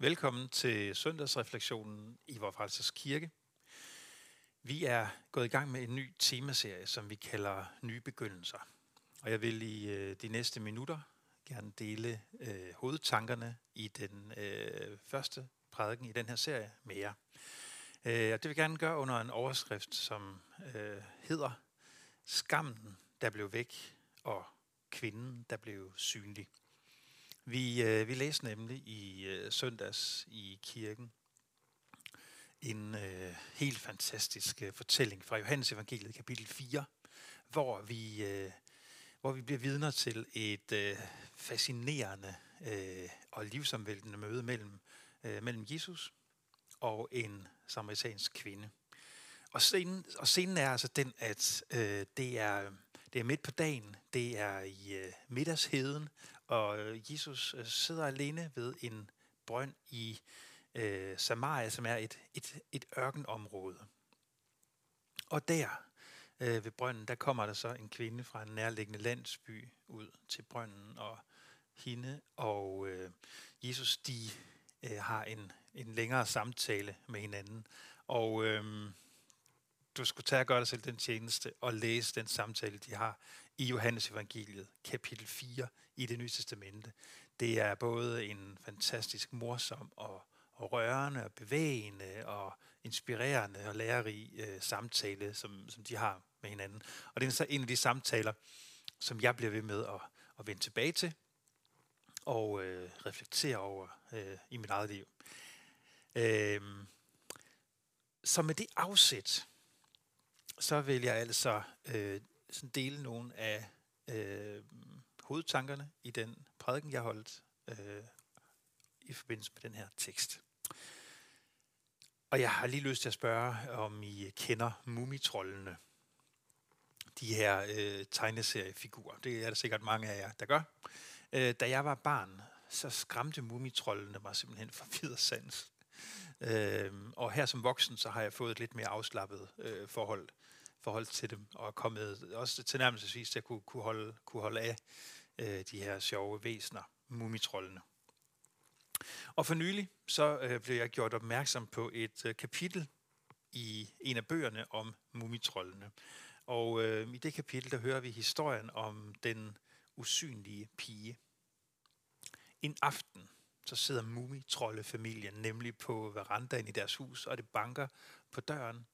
Velkommen til søndagsreflektionen i Vor Frelsers Kirke. Vi er gået i gang med en ny temaserie, som vi kalder Nye Begyndelser. Og jeg vil i øh, de næste minutter gerne dele øh, hovedtankerne i den øh, første prædiken i den her serie med jer. Øh, og det vil jeg gerne gøre under en overskrift, som øh, hedder Skammen, der blev væk, og kvinden, der blev synlig. Vi, øh, vi læste nemlig i øh, søndags i kirken en øh, helt fantastisk øh, fortælling fra Johannes evangeliet kapitel 4, hvor vi, øh, hvor vi bliver vidner til et øh, fascinerende øh, og livsomvæltende møde mellem, øh, mellem Jesus og en samaritansk kvinde. Og scenen, og scenen er altså den, at øh, det, er, det er midt på dagen, det er i øh, middagsheden, og øh, Jesus øh, sidder alene ved en brønd i øh, Samaria, som er et, et, et ørkenområde. Og der øh, ved brønden, der kommer der så en kvinde fra en nærliggende landsby ud til brønden, og hende og øh, Jesus, de øh, har en, en længere samtale med hinanden. Og øh, du skulle tage og gøre dig selv den tjeneste og læse den samtale, de har i Johannes evangeliet, kapitel 4 i det nye testamente. Det er både en fantastisk morsom og, og rørende og bevægende og inspirerende og lærerig øh, samtale, som, som de har med hinanden. Og det er så en af de samtaler, som jeg bliver ved med at, at vende tilbage til og øh, reflektere over øh, i mit eget liv. Øh, så med det afsæt, så vil jeg altså øh, sådan dele nogle af øh, hovedtankerne i den prædiken, jeg holdt øh, i forbindelse med den her tekst. Og jeg har lige lyst til at spørge, om I kender mumitrollene. De her øh, tegneseriefigurer. Det er der sikkert mange af jer, der gør. Øh, da jeg var barn, så skræmte mumitrollene mig simpelthen for videre sans. Øh, og her som voksen, så har jeg fået et lidt mere afslappet øh, forhold forhold til dem, og er kommet også tilnærmelsesvis til at kunne, kunne, holde, kunne holde af øh, de her sjove væsener, mumitrollene. Og for nylig så øh, blev jeg gjort opmærksom på et øh, kapitel i en af bøgerne om mumitrollene. Og øh, i det kapitel, der hører vi historien om den usynlige pige. En aften, så sidder mumitrollefamilien nemlig på verandaen i deres hus, og det banker på døren.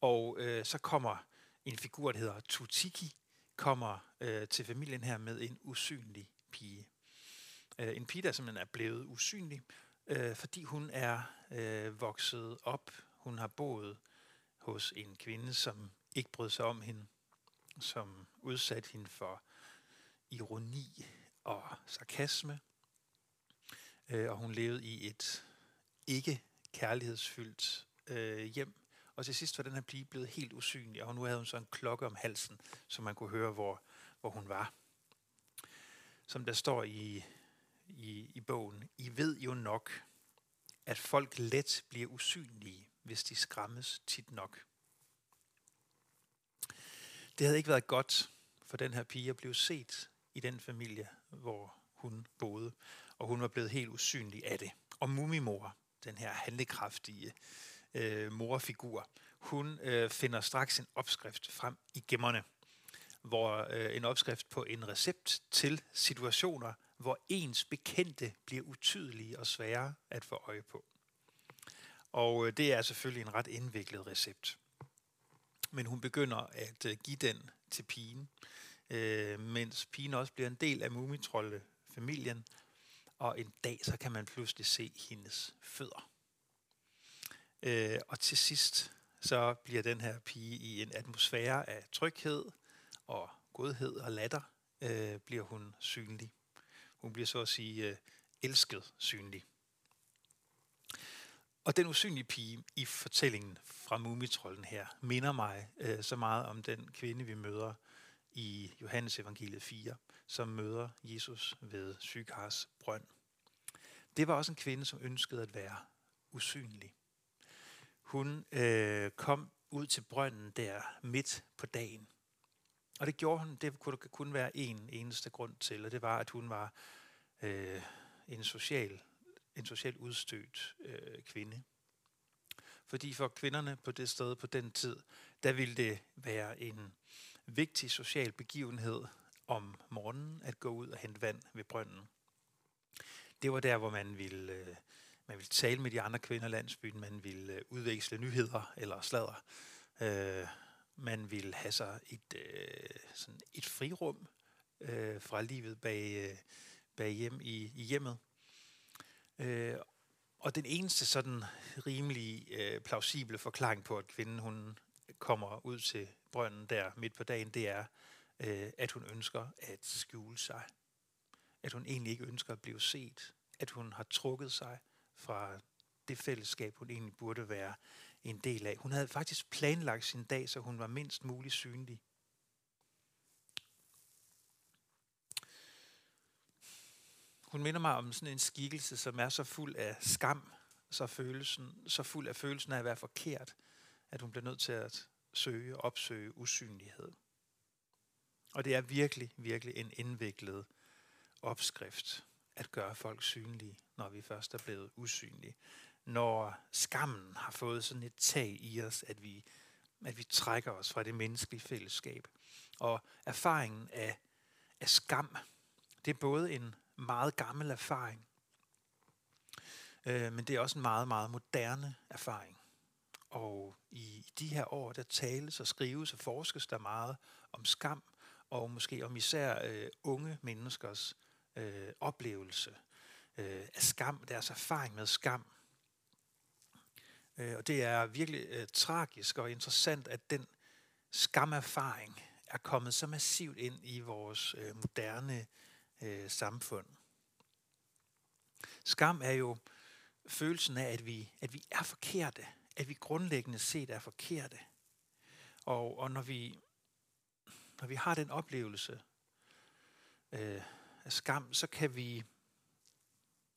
Og øh, så kommer en figur, der hedder Tutiki, kommer øh, til familien her med en usynlig pige. Øh, en pige, der simpelthen er blevet usynlig, øh, fordi hun er øh, vokset op. Hun har boet hos en kvinde, som ikke brød sig om hende, som udsatte hende for ironi og sarkasme. Øh, og hun levede i et ikke kærlighedsfyldt øh, hjem, og til sidst var den her pige blevet helt usynlig, og nu havde hun så en klokke om halsen, så man kunne høre, hvor, hvor hun var. Som der står i, i, i bogen, I ved jo nok, at folk let bliver usynlige, hvis de skræmmes tit nok. Det havde ikke været godt for den her pige at blive set i den familie, hvor hun boede, og hun var blevet helt usynlig af det. Og Mumimor, den her handlekraftige øh, morfigur, hun øh, finder straks en opskrift frem i gemmerne, hvor øh, en opskrift på en recept til situationer, hvor ens bekendte bliver utydelige og svære at få øje på. Og øh, det er selvfølgelig en ret indviklet recept. Men hun begynder at øh, give den til pigen, øh, mens pigen også bliver en del af mumitrolde-familien, og en dag så kan man pludselig se hendes fødder. Øh, og til sidst, så bliver den her pige i en atmosfære af tryghed og godhed og latter, øh, bliver hun synlig. Hun bliver så at sige øh, elsket synlig. Og den usynlige pige i fortællingen fra Mumitrollen her minder mig øh, så meget om den kvinde, vi møder i Johannes evangeliet 4, som møder Jesus ved Sykars brønd. Det var også en kvinde, som ønskede at være usynlig hun øh, kom ud til brønden der midt på dagen. Og det gjorde hun, det kunne kun være en eneste grund til, og det var, at hun var øh, en social en socialt udstødt øh, kvinde. Fordi for kvinderne på det sted på den tid, der ville det være en vigtig social begivenhed om morgenen at gå ud og hente vand ved brønden. Det var der, hvor man ville, øh, man ville tale med de andre kvinder i landsbyen, man ville øh, udveksle nyheder eller sladder. Øh, man ville have sig et, øh, sådan et frirum øh, fra livet bag, øh, bag hjem i, i hjemmet. Øh, og den eneste sådan rimelig øh, plausible forklaring på, at kvinden hun kommer ud til brønden der midt på dagen, det er, øh, at hun ønsker at skjule sig. At hun egentlig ikke ønsker at blive set. At hun har trukket sig fra det fællesskab, hun egentlig burde være en del af. Hun havde faktisk planlagt sin dag, så hun var mindst muligt synlig. Hun minder mig om sådan en skikkelse, som er så fuld af skam, så, følelsen, så fuld af følelsen af at være forkert, at hun bliver nødt til at søge og opsøge usynlighed. Og det er virkelig, virkelig en indviklet opskrift at gøre folk synlige, når vi først er blevet usynlige. Når skammen har fået sådan et tag i os, at vi, at vi trækker os fra det menneskelige fællesskab. Og erfaringen af, af skam, det er både en meget gammel erfaring, øh, men det er også en meget, meget moderne erfaring. Og i de her år, der tales og skrives og forskes der meget om skam, og måske om især øh, unge menneskers øh, oplevelse øh, af skam, deres erfaring med skam. Øh, og det er virkelig øh, tragisk og interessant, at den skamerfaring er kommet så massivt ind i vores øh, moderne øh, samfund. Skam er jo følelsen af, at vi, at vi er forkerte, at vi grundlæggende set er forkerte. Og, og når, vi, når vi har den oplevelse øh, af skam, så kan vi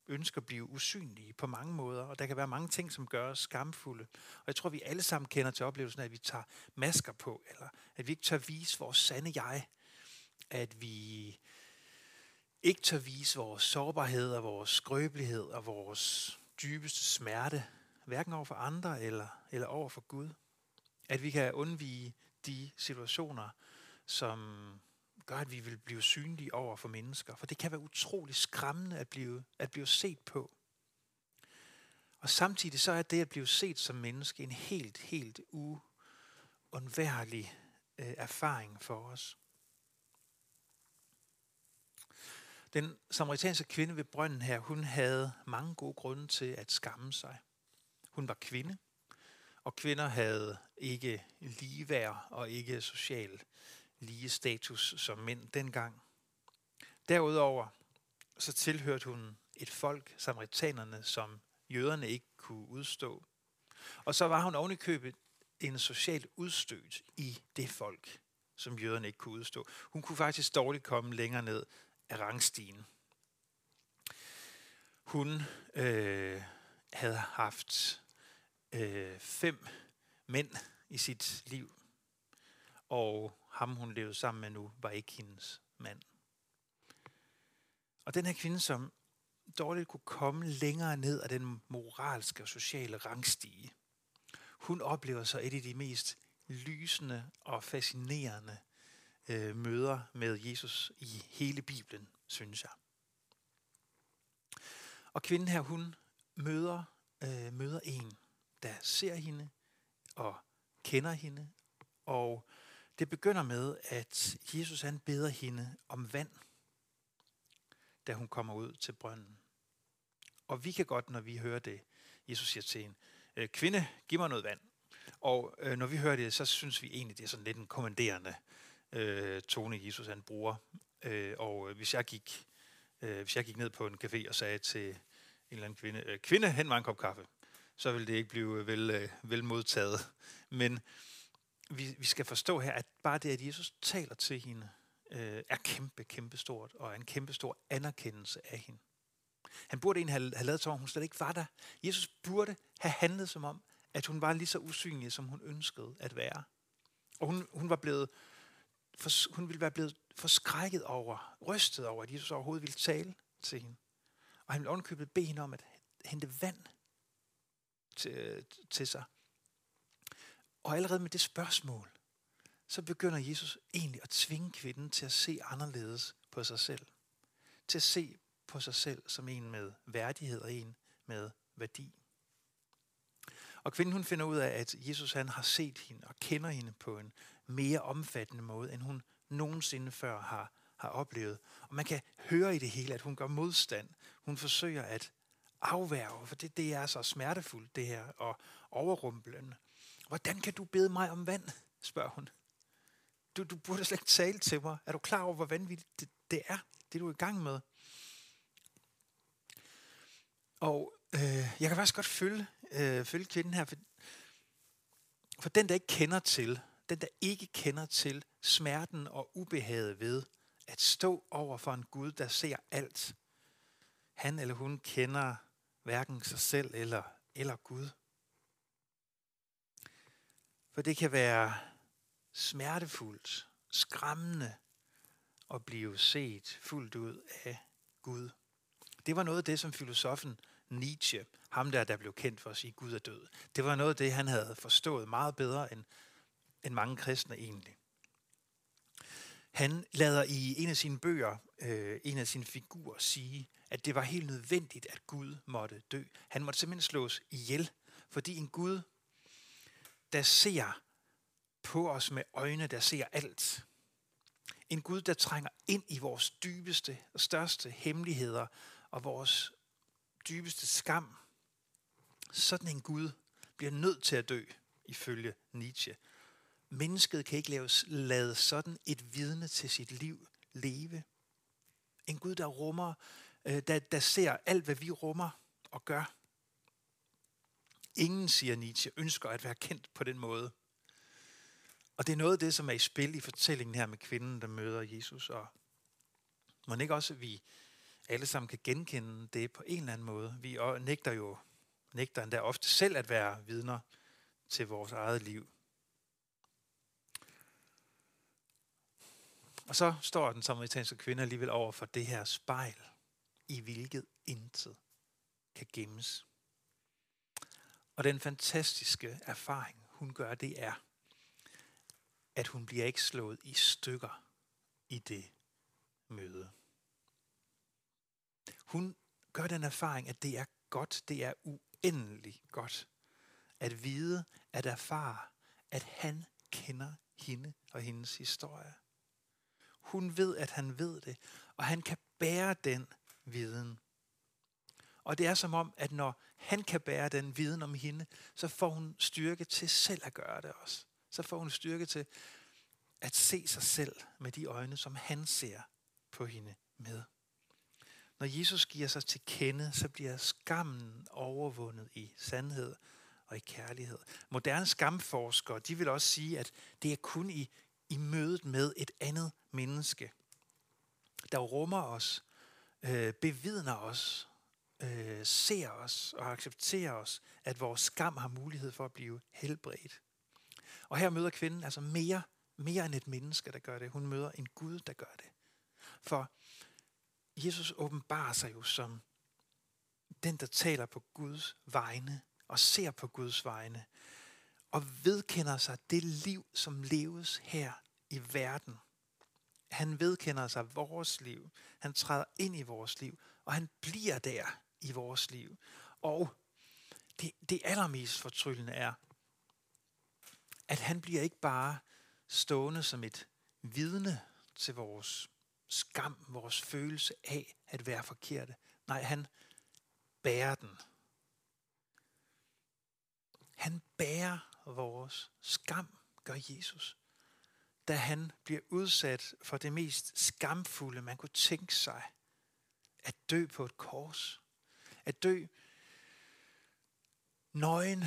ønske at blive usynlige på mange måder, og der kan være mange ting, som gør os skamfulde. Og jeg tror, vi alle sammen kender til oplevelsen af, at vi tager masker på, eller at vi ikke tør vise vores sande jeg, at vi ikke tør vise vores sårbarhed og vores skrøbelighed og vores dybeste smerte, hverken over for andre eller, eller over for Gud. At vi kan undvige de situationer, som gør, at vi vil blive synlige over for mennesker. For det kan være utrolig skræmmende at blive, at blive set på. Og samtidig så er det at blive set som menneske en helt, helt uundværlig øh, erfaring for os. Den samaritanske kvinde ved brønden her, hun havde mange gode grunde til at skamme sig. Hun var kvinde, og kvinder havde ikke ligeværd og ikke social lige status som mænd dengang. Derudover så tilhørte hun et folk, samaritanerne, som jøderne ikke kunne udstå. Og så var hun ovenikøbet en socialt udstødt i det folk, som jøderne ikke kunne udstå. Hun kunne faktisk dårligt komme længere ned af rangstigen. Hun øh, havde haft øh, fem mænd i sit liv, og ham hun levede sammen med nu, var ikke hendes mand. Og den her kvinde, som dårligt kunne komme længere ned af den moralske og sociale rangstige, hun oplever så et af de mest lysende og fascinerende øh, møder med Jesus i hele Bibelen, synes jeg. Og kvinden her, hun møder, øh, møder en, der ser hende og kender hende. Og det begynder med, at Jesus han beder hende om vand, da hun kommer ud til brønden. Og vi kan godt, når vi hører det, Jesus siger til hende, øh, kvinde, giv mig noget vand. Og øh, når vi hører det, så synes vi egentlig, det er sådan lidt en kommanderende øh, tone, Jesus han bruger. Øh, og øh, hvis jeg gik øh, hvis jeg gik ned på en café og sagde til en eller anden kvinde, øh, kvinde, hen mig en kop kaffe, så ville det ikke blive øh, vel, øh, vel modtaget. Men vi, vi skal forstå her, at bare det, at Jesus taler til hende, øh, er kæmpe, kæmpe stort, og er en kæmpe stor anerkendelse af hende. Han burde egentlig have, have lavet som om, hun slet ikke var der. Jesus burde have handlet som om, at hun var lige så usynlig, som hun ønskede at være. Og hun, hun var blevet for, hun ville være blevet forskrækket over, rystet over, at Jesus overhovedet ville tale til hende. Og han ville ovenkøbet bede hende om at hente vand til, til sig. Og allerede med det spørgsmål, så begynder Jesus egentlig at tvinge kvinden til at se anderledes på sig selv. Til at se på sig selv som en med værdighed og en med værdi. Og kvinden hun finder ud af, at Jesus han har set hende og kender hende på en mere omfattende måde, end hun nogensinde før har, har oplevet. Og man kan høre i det hele, at hun gør modstand. Hun forsøger at afværge, for det, det er så smertefuldt det her, og overrumplende. Hvordan kan du bede mig om vand, spørger hun. Du, du burde slet ikke tale til mig. Er du klar over, hvor vanvittigt det, det er, det du er i gang med? Og øh, jeg kan faktisk godt følge, øh, følge kvinden her, for, for den, der ikke kender til, den, der ikke kender til smerten og ubehaget ved at stå over for en Gud, der ser alt. Han eller hun kender hverken sig selv eller, eller Gud. For det kan være smertefuldt, skræmmende at blive set fuldt ud af Gud. Det var noget af det, som filosofen Nietzsche, ham der, der blev kendt for at sige, Gud er død, det var noget af det, han havde forstået meget bedre end, end mange kristne egentlig. Han lader i en af sine bøger, øh, en af sine figurer, sige, at det var helt nødvendigt, at Gud måtte dø. Han måtte simpelthen slås ihjel, fordi en Gud, der ser på os med øjne, der ser alt. En Gud, der trænger ind i vores dybeste og største hemmeligheder og vores dybeste skam. Sådan en Gud bliver nødt til at dø, ifølge Nietzsche. Mennesket kan ikke laves, lade sådan et vidne til sit liv leve. En Gud, der rummer, øh, der, der ser alt, hvad vi rummer og gør. Ingen, siger Nietzsche, ønsker at være kendt på den måde. Og det er noget af det, som er i spil i fortællingen her med kvinden, der møder Jesus. Og må ikke også, at vi alle sammen kan genkende det på en eller anden måde. Vi nægter jo nægter endda ofte selv at være vidner til vores eget liv. Og så står den samaritanske kvinde alligevel over for det her spejl, i hvilket intet kan gemmes. Og den fantastiske erfaring, hun gør, det er, at hun bliver ikke slået i stykker i det møde. Hun gør den erfaring, at det er godt, det er uendelig godt at vide, at erfare, at han kender hende og hendes historie. Hun ved, at han ved det, og han kan bære den viden. Og det er som om, at når han kan bære den viden om hende, så får hun styrke til selv at gøre det også. Så får hun styrke til at se sig selv med de øjne, som han ser på hende med. Når Jesus giver sig til kende, så bliver skammen overvundet i sandhed og i kærlighed. Moderne skamforskere, de vil også sige, at det er kun i, i mødet med et andet menneske, der rummer os, øh, bevidner os, øh, ser os og accepterer os, at vores skam har mulighed for at blive helbredt. Og her møder kvinden altså mere, mere end et menneske, der gør det. Hun møder en Gud, der gør det. For Jesus åbenbarer sig jo som den, der taler på Guds vegne og ser på Guds vegne og vedkender sig det liv, som leves her i verden. Han vedkender sig vores liv. Han træder ind i vores liv, og han bliver der i vores liv. Og det, det allermest fortryllende er, at han bliver ikke bare stående som et vidne til vores skam, vores følelse af at være forkerte. Nej, han bærer den. Han bærer vores skam, gør Jesus, da han bliver udsat for det mest skamfulde, man kunne tænke sig. At dø på et kors. At dø nøgen,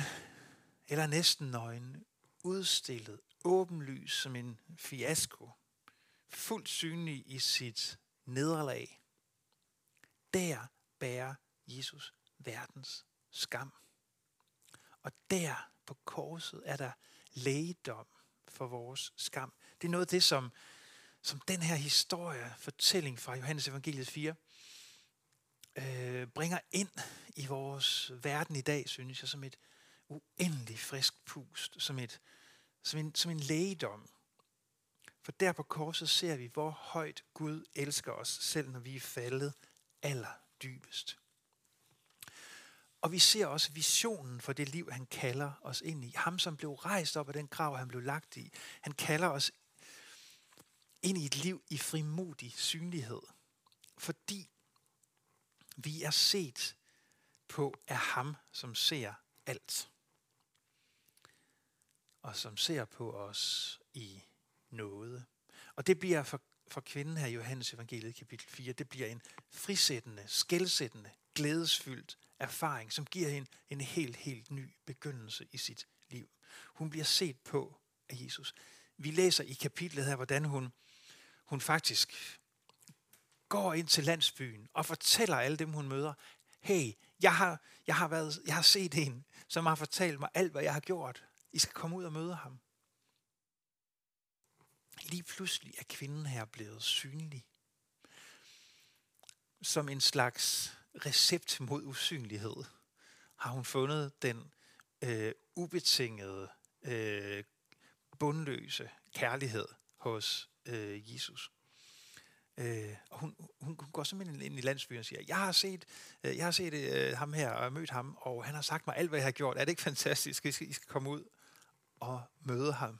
eller næsten nøgen, udstillet, åbenlys som en fiasko fuldt synlig i sit nederlag. Der bærer Jesus verdens skam. Og der på korset er der lægedom for vores skam. Det er noget af det, som, som den her historie, fortælling fra Johannes evangeliet 4, øh, bringer ind i vores verden i dag, synes jeg, som et uendelig frisk pust, som, et, som, en, som en lægedom. For der på korset ser vi, hvor højt Gud elsker os, selv når vi er faldet allerdybest. Og vi ser også visionen for det liv, han kalder os ind i. Ham, som blev rejst op af den grav, han blev lagt i. Han kalder os ind i et liv i frimodig synlighed. Fordi vi er set på af ham, som ser alt. Og som ser på os i noget. Og det bliver for, for kvinden her i Johannes evangeliet kapitel 4, det bliver en frisættende, skældsættende, glædesfyldt erfaring, som giver hende en helt, helt ny begyndelse i sit liv. Hun bliver set på af Jesus. Vi læser i kapitlet her, hvordan hun, hun faktisk går ind til landsbyen og fortæller alle dem, hun møder, hey, jeg har, jeg har, været, jeg har set en, som har fortalt mig alt, hvad jeg har gjort. I skal komme ud og møde ham. Lige pludselig er kvinden her blevet synlig. Som en slags recept mod usynlighed har hun fundet den øh, ubetingede, øh, bundløse kærlighed hos øh, Jesus. Øh, og hun, hun, hun går simpelthen ind i landsbyen og siger, jeg har set, øh, jeg har set øh, ham her og mødt ham, og han har sagt mig alt, hvad jeg har gjort. Er det ikke fantastisk? I skal, I skal komme ud og møde ham.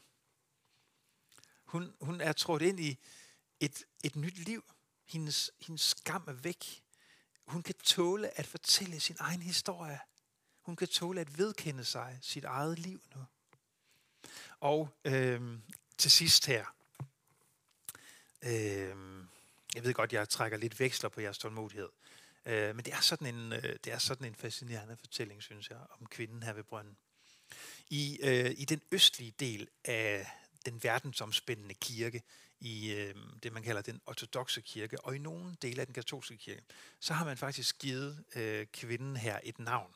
Hun, hun er trådt ind i et, et nyt liv. Hendes, hendes skam er væk. Hun kan tåle at fortælle sin egen historie. Hun kan tåle at vedkende sig sit eget liv nu. Og øh, til sidst her. Øh, jeg ved godt, jeg trækker lidt veksler på jeres tålmodighed. Øh, men det er, sådan en, øh, det er sådan en fascinerende fortælling, synes jeg, om kvinden her ved brønden. I, øh, I den østlige del af den verdensomspændende kirke, i øh, det, man kalder den ortodoxe kirke, og i nogle dele af den katolske kirke, så har man faktisk givet øh, kvinden her et navn.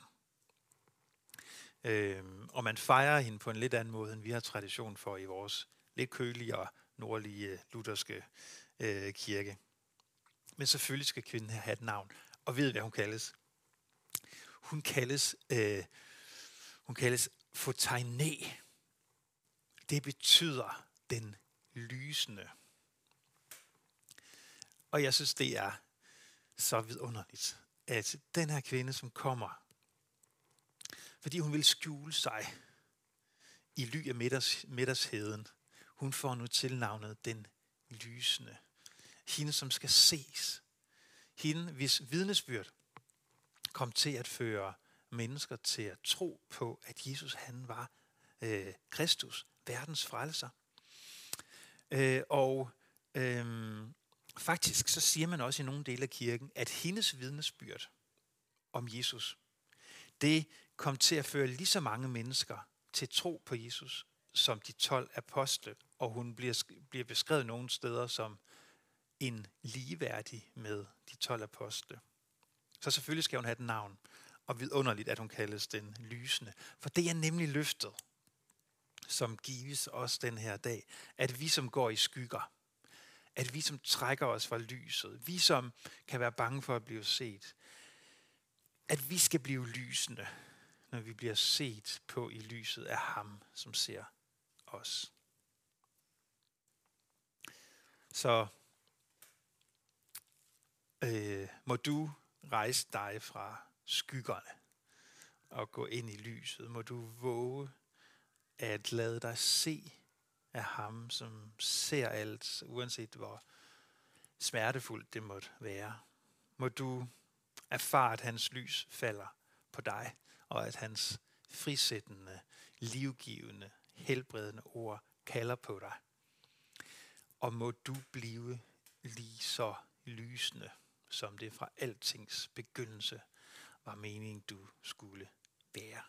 Øh, og man fejrer hende på en lidt anden måde, end vi har tradition for i vores lidt kølige og nordlige øh, lutherske øh, kirke. Men selvfølgelig skal kvinden her have et navn, og ved, hvad hun kaldes. Hun kaldes, øh, hun kaldes Fotainé. Det betyder den lysende. Og jeg synes, det er så vidunderligt, at den her kvinde, som kommer, fordi hun vil skjule sig i ly af middags, middagsheden, hun får nu tilnavnet den lysende. Hende, som skal ses. Hende, hvis vidnesbyrd kom til at føre mennesker til at tro på, at Jesus han var øh, Kristus, verdens frelser. Øh, og øh, faktisk så siger man også i nogle dele af kirken, at hendes vidnesbyrd om Jesus, det kom til at føre lige så mange mennesker til tro på Jesus, som de 12 apostle, og hun bliver, bliver beskrevet nogle steder som en ligeværdig med de 12 apostle. Så selvfølgelig skal hun have et navn, og vidunderligt, at hun kaldes den lysende. For det er nemlig løftet, som gives os den her dag, at vi som går i skygger, at vi som trækker os fra lyset, vi som kan være bange for at blive set, at vi skal blive lysende, når vi bliver set på i lyset af ham, som ser os. Så øh, må du rejse dig fra skyggerne og gå ind i lyset. Må du våge at lade dig se af ham, som ser alt, uanset hvor smertefuldt det måtte være. Må du erfare, at hans lys falder på dig, og at hans frisættende, livgivende, helbredende ord kalder på dig. Og må du blive lige så lysende, som det fra altings begyndelse var meningen, du skulle være.